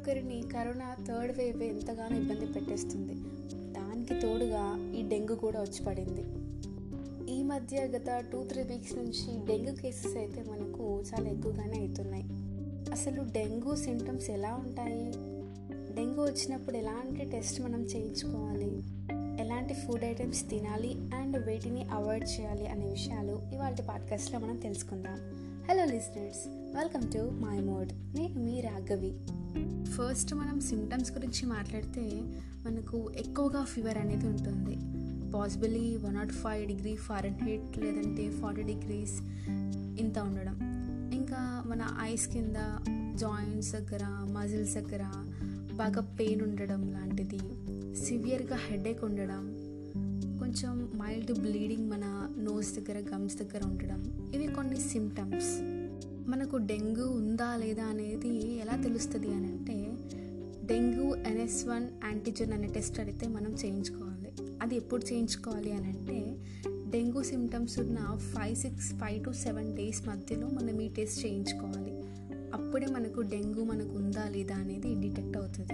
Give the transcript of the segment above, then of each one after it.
ఒక్కరిని corona third wave ఎంతగానో ఇబ్బంది పెట్టేస్తుంది. దానికి తోడుగా ఈ డెంగ్యూ కూడా వచ్చి పడింది. ఈ మధ్య గత టూ త్రీ వీక్స్ నుంచి డెంగ్యూ కేసెస్ అయితే మనకు చాలా ఎక్కువగానే అవుతున్నాయి. అసలు డెంగ్యూ సిమ్టమ్స్ ఎలా ఉంటాయి? డెంగ్యూ వచ్చినప్పుడు ఎలాంటి టెస్ట్ మనం చేయించుకోవాలి? ఎలాంటి ఫుడ్ ఐటమ్స్ తినాలి? అండ్ వీటిని అవాయిడ్ చేయాలి అనే విషయాలు ఇవాళ పాడ్కాస్ట్లో మనం తెలుసుకుందాం. Hello listeners welcome to my mode నేను మీ రాఘవి. ఫస్ట్ మనం సిమ్టమ్స్ గురించి మాట్లాడితే మనకు ఎక్కువగా ఫీవర్ అనేది ఉంటుంది. Possibly one not five degree Fahrenheit లేదంటే ఫార్టీ డిగ్రీస్ ఇంత ఉండడం. ఇంకా మన ఐస్ కింద జాయింట్స్ దగ్గర మజిల్స్ దగ్గర బాగా పెయిన్ ఉండడం లాంటిది. సివియర్గా హెడేక్ ఉండడం. కొంచెం మైల్డ్ బ్లీడింగ్ మన నోస్ దగ్గర గమ్స్ దగ్గర ఉండడం ఇవి కొన్ని సిమ్టమ్స్ మనకు డెంగ్యూ ఉందా లేదా అనేది ఎలా తెలుస్తుంది అని అంటే డెంగ్యూ ఎన్ఎస్ వన్ యాంటీజెన్ అనే టెస్ట్ అడిగితే మనం చేయించుకోవాలి. అది ఎప్పుడు చేయించుకోవాలి అని అంటే డెంగ్యూ సిమ్టమ్స్ ఉన్న five six five to seven days మధ్యలో మనం ఈ టెస్ట్ చేయించుకోవాలి. అప్పుడే మనకు డెంగ్యూ మనకు ఉందా లేదా అనేది డిటెక్ట్ అవుతుంది.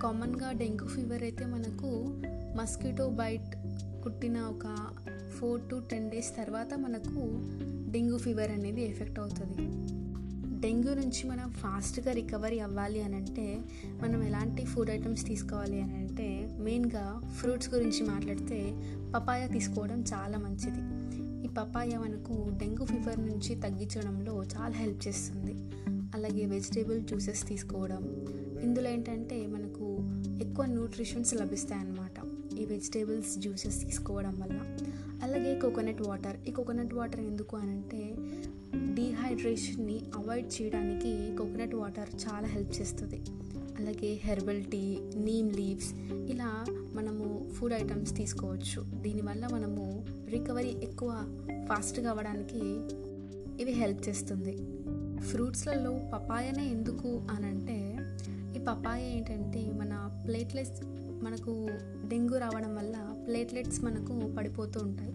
కామన్గా డెంగ్యూ ఫీవర్ అయితే మనకు మస్కిటో బైట్ కుట్టిన ఒక ఫోర్ టు టెన్ డేస్ తర్వాత మనకు డెంగ్యూ ఫీవర్ అనేది ఎఫెక్ట్ అవుతుంది. డెంగ్యూ నుంచి మనం ఫాస్ట్గా రికవరీ అవ్వాలి అని అంటే మనం ఎలాంటి ఫుడ్ ఐటమ్స్ తీసుకోవాలి అని అంటే మెయిన్గా ఫ్రూట్స్ గురించి మాట్లాడితే పపాయ తీసుకోవడం చాలా మంచిది. ఈ పపాయ మనకు డెంగ్యూ ఫీవర్ నుంచి తగ్గించడంలో చాలా హెల్ప్ చేస్తుంది. అలాగే వెజిటేబుల్ జ్యూసెస్ తీసుకోవడం. ఇందులో ఏంటంటే మనకు ఎక్కువ న్యూట్రిషన్స్ లభిస్తాయి అన్నమాట ఈ వెజిటేబుల్స్ జ్యూసెస్ తీసుకోవడం వల్ల. అలాగే కోకోనట్ వాటర్ ఈ కోకోనట్ వాటర్ ఎందుకు అని అంటే డీహైడ్రేషన్ని అవాయిడ్ చేయడానికి కోకోనట్ వాటర్ చాలా హెల్ప్ చేస్తుంది. అలాగే హెర్బల్ టీ నీమ్ లీవ్స్ ఇలా మనము ఫుడ్ ఐటమ్స్ తీసుకోవచ్చు. దీనివల్ల మనము రికవరీ ఎక్కువ ఫాస్ట్గా అవ్వడానికి ఇవి హెల్ప్ చేస్తుంది. ఫ్రూట్స్లలో పపాయనే ఎందుకు అని అంటే ఈ పపాయ ఏంటంటే మన ప్లేట్లెస్ మనకు డెంగ్యూ రావడం వల్ల ప్లేట్లెట్స్ మనకు పడిపోతూ ఉంటాయి.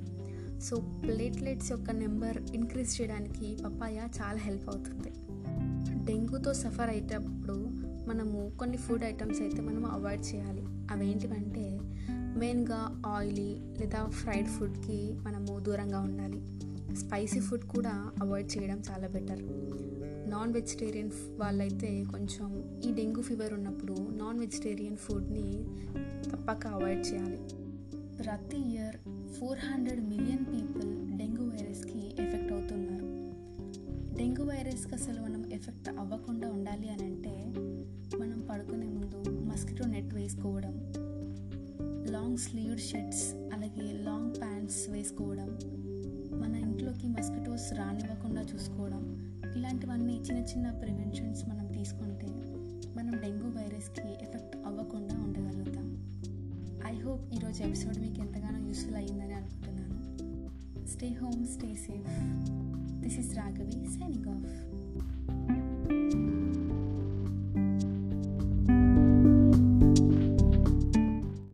సో ప్లేట్లెట్స్ యొక్క నెంబర్ ఇంక్రీజ్ చేయడానికి పప్పాయ చాలా హెల్ప్ అవుతుంది. డెంగ్యూతో సఫర్ అయ్యేటప్పుడు మనము కొన్ని ఫుడ్ ఐటమ్స్ అయితే మనం అవాయిడ్ చేయాలి. అవేంటివంటే మెయిన్గా ఆయిలీ లేదా ఫ్రైడ్ ఫుడ్కి మనము దూరంగా ఉండాలి. స్పైసీ ఫుడ్ కూడా అవాయిడ్ చేయడం చాలా బెటర్. నాన్ వెజిటేరియన్ వాళ్ళైతే కొంచెం ఈ డెంగ్యూ ఫీవర్ ఉన్నప్పుడు నాన్ వెజిటేరియన్ ఫుడ్ని తప్పక అవాయిడ్ చేయాలి. ప్రతి year four hundred million people dengue వైరస్కి ఎఫెక్ట్ అవుతున్నారు. డెంగ్యూ వైరస్కి అసలు మనం ఎఫెక్ట్ అవ్వకుండా ఉండాలి అని అంటే మనం పడుకునే ముందు మస్కిటో నెట్ వేసుకోవడం లాంగ్ స్లీవ్డ్ షర్ట్స్ అలాగే లాంగ్ ప్యాంట్స్ వేసుకోవడం మన ఇంట్లోకి మస్కిటోస్ రానివ్వకుండా చూసుకోవడం ఇలాంటివన్నీ చిన్న చిన్న ప్రివెన్షన్స్ మనం తీసుకుంటే మనం డెంగ్యూ వైరస్కి ఎఫెక్ట్ అవ్వకుండా ఉండగలుగుతాం. ఐ హోప్ ఈరోజు ఎపిసోడ్ మీకు ఎంతగానో యూస్ఫుల్ అయ్యిందని అనుకుంటున్నాను. Stay home stay safe. This is Raghavi signing off.